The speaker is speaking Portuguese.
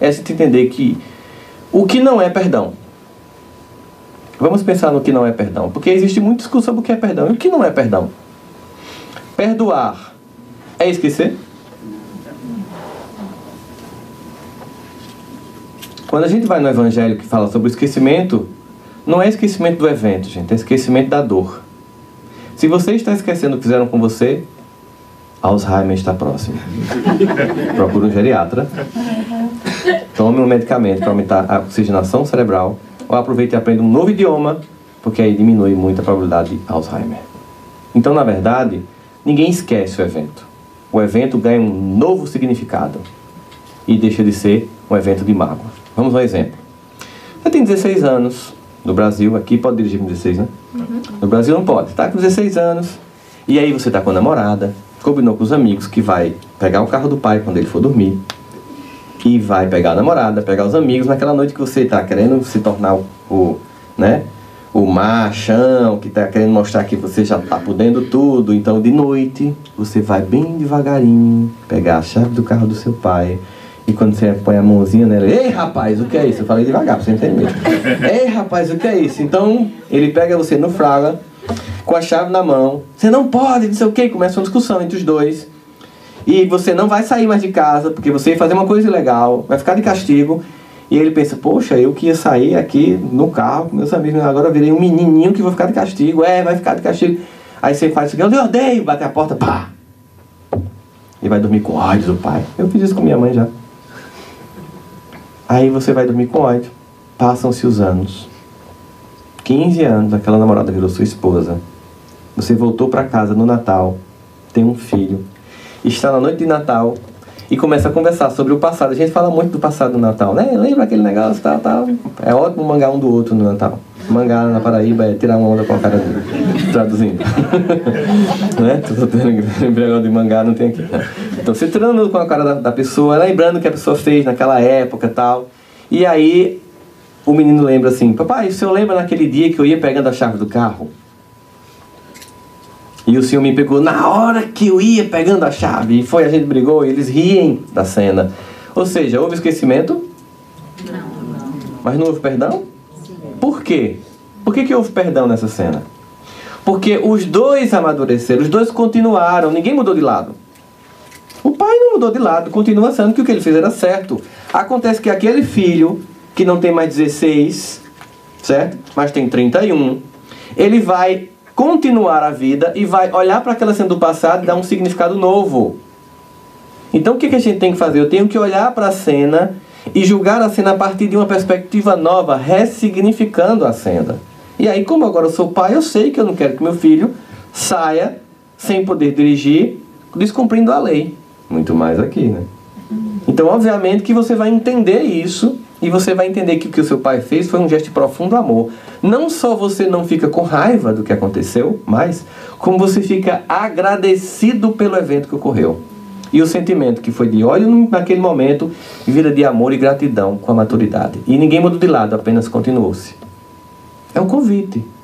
é a gente entender que o que não é perdão. Vamos pensar no que não é perdão, porque existe muito discussão sobre o que é perdão e o que não é perdão. Perdoar é esquecer? Quando a gente vai no evangelho que fala sobre o esquecimento, não é esquecimento do evento, gente, é esquecimento da dor. Se você está esquecendo o que fizeram com você, Alzheimer está próximo. Procure um geriatra. Tome um medicamento para aumentar a oxigenação cerebral. Ou aproveite e aprenda um novo idioma, porque aí diminui muito a probabilidade de Alzheimer. Então, na verdade, ninguém esquece o evento. O evento ganha um novo significado e deixa de ser um evento de mágoa. Vamos um exemplo. Você tem 16 anos no Brasil, aqui pode dirigir com 16, né? Uhum. No Brasil não pode. Está com 16 anos e aí você está com a namorada, combinou com os amigos que vai pegar o carro do pai quando ele for dormir e vai pegar a namorada, pegar os amigos naquela noite que você está querendo se tornar o, o, né, o machão, que está querendo mostrar que você já está podendo tudo. Então, de noite, você vai bem devagarinho pegar a chave do carro do seu pai. E quando você põe a mãozinha nela, ei rapaz, o que é isso? Eu falei devagar, pra você entender. ei rapaz, o que é isso? Então, ele pega você no fraga, com a chave na mão. Você não pode, não sei o que. Começa uma discussão entre os dois. E você não vai sair mais de casa, porque você ia fazer uma coisa ilegal, vai ficar de castigo. E ele pensa, poxa, eu que ia sair aqui no carro com meus amigos, agora virei um menininho que vou ficar de castigo. É, vai ficar de castigo. Aí você faz isso, eu odeio, bate a porta, pá! E vai dormir com ódio do pai. Eu fiz isso com minha mãe já. Aí você vai dormir com ódio. Passam-se os anos. 15 anos, aquela namorada virou sua esposa. Você voltou para casa no Natal, tem um filho, está na noite de Natal e começa a conversar sobre o passado. A gente fala muito do passado no Natal, né? Lembra aquele negócio, tal, tal. É ótimo mangar um do outro no Natal. Mangar na Paraíba é tirar uma onda com a cara dele, traduzindo. né? Tô tendo de mangar, não tem aqui. Então, você tirando com a cara da, da pessoa, lembrando o que a pessoa fez naquela época tal. E aí, o menino lembra assim: Papai, o senhor lembra naquele dia que eu ia pegando a chave do carro? E o senhor me pegou na hora que eu ia pegando a chave. E foi, a gente brigou e eles riem da cena. Ou seja, houve esquecimento? Não, não. Mas não houve perdão? Sim. Por quê? Por que, que houve perdão nessa cena? Porque os dois amadureceram, os dois continuaram, ninguém mudou de lado. O pai não mudou de lado, continua sendo que o que ele fez era certo. Acontece que aquele filho, que não tem mais 16, certo? Mas tem 31, ele vai continuar a vida e vai olhar para aquela cena do passado e dar um significado novo. Então o que, a gente tem que fazer? Eu tenho que olhar para a cena e julgar a cena a partir de uma perspectiva nova, ressignificando a cena. E aí, como agora eu sou pai, eu sei que eu não quero que meu filho saia sem poder dirigir, descumprindo a lei. Muito mais aqui, né? Então, obviamente que você vai entender isso e você vai entender que o que o seu pai fez foi um gesto de profundo amor. Não só você não fica com raiva do que aconteceu, mas como você fica agradecido pelo evento que ocorreu. E o sentimento que foi de ódio naquele momento vira de amor e gratidão com a maturidade. E ninguém mudou de lado, apenas continuou-se. É um convite.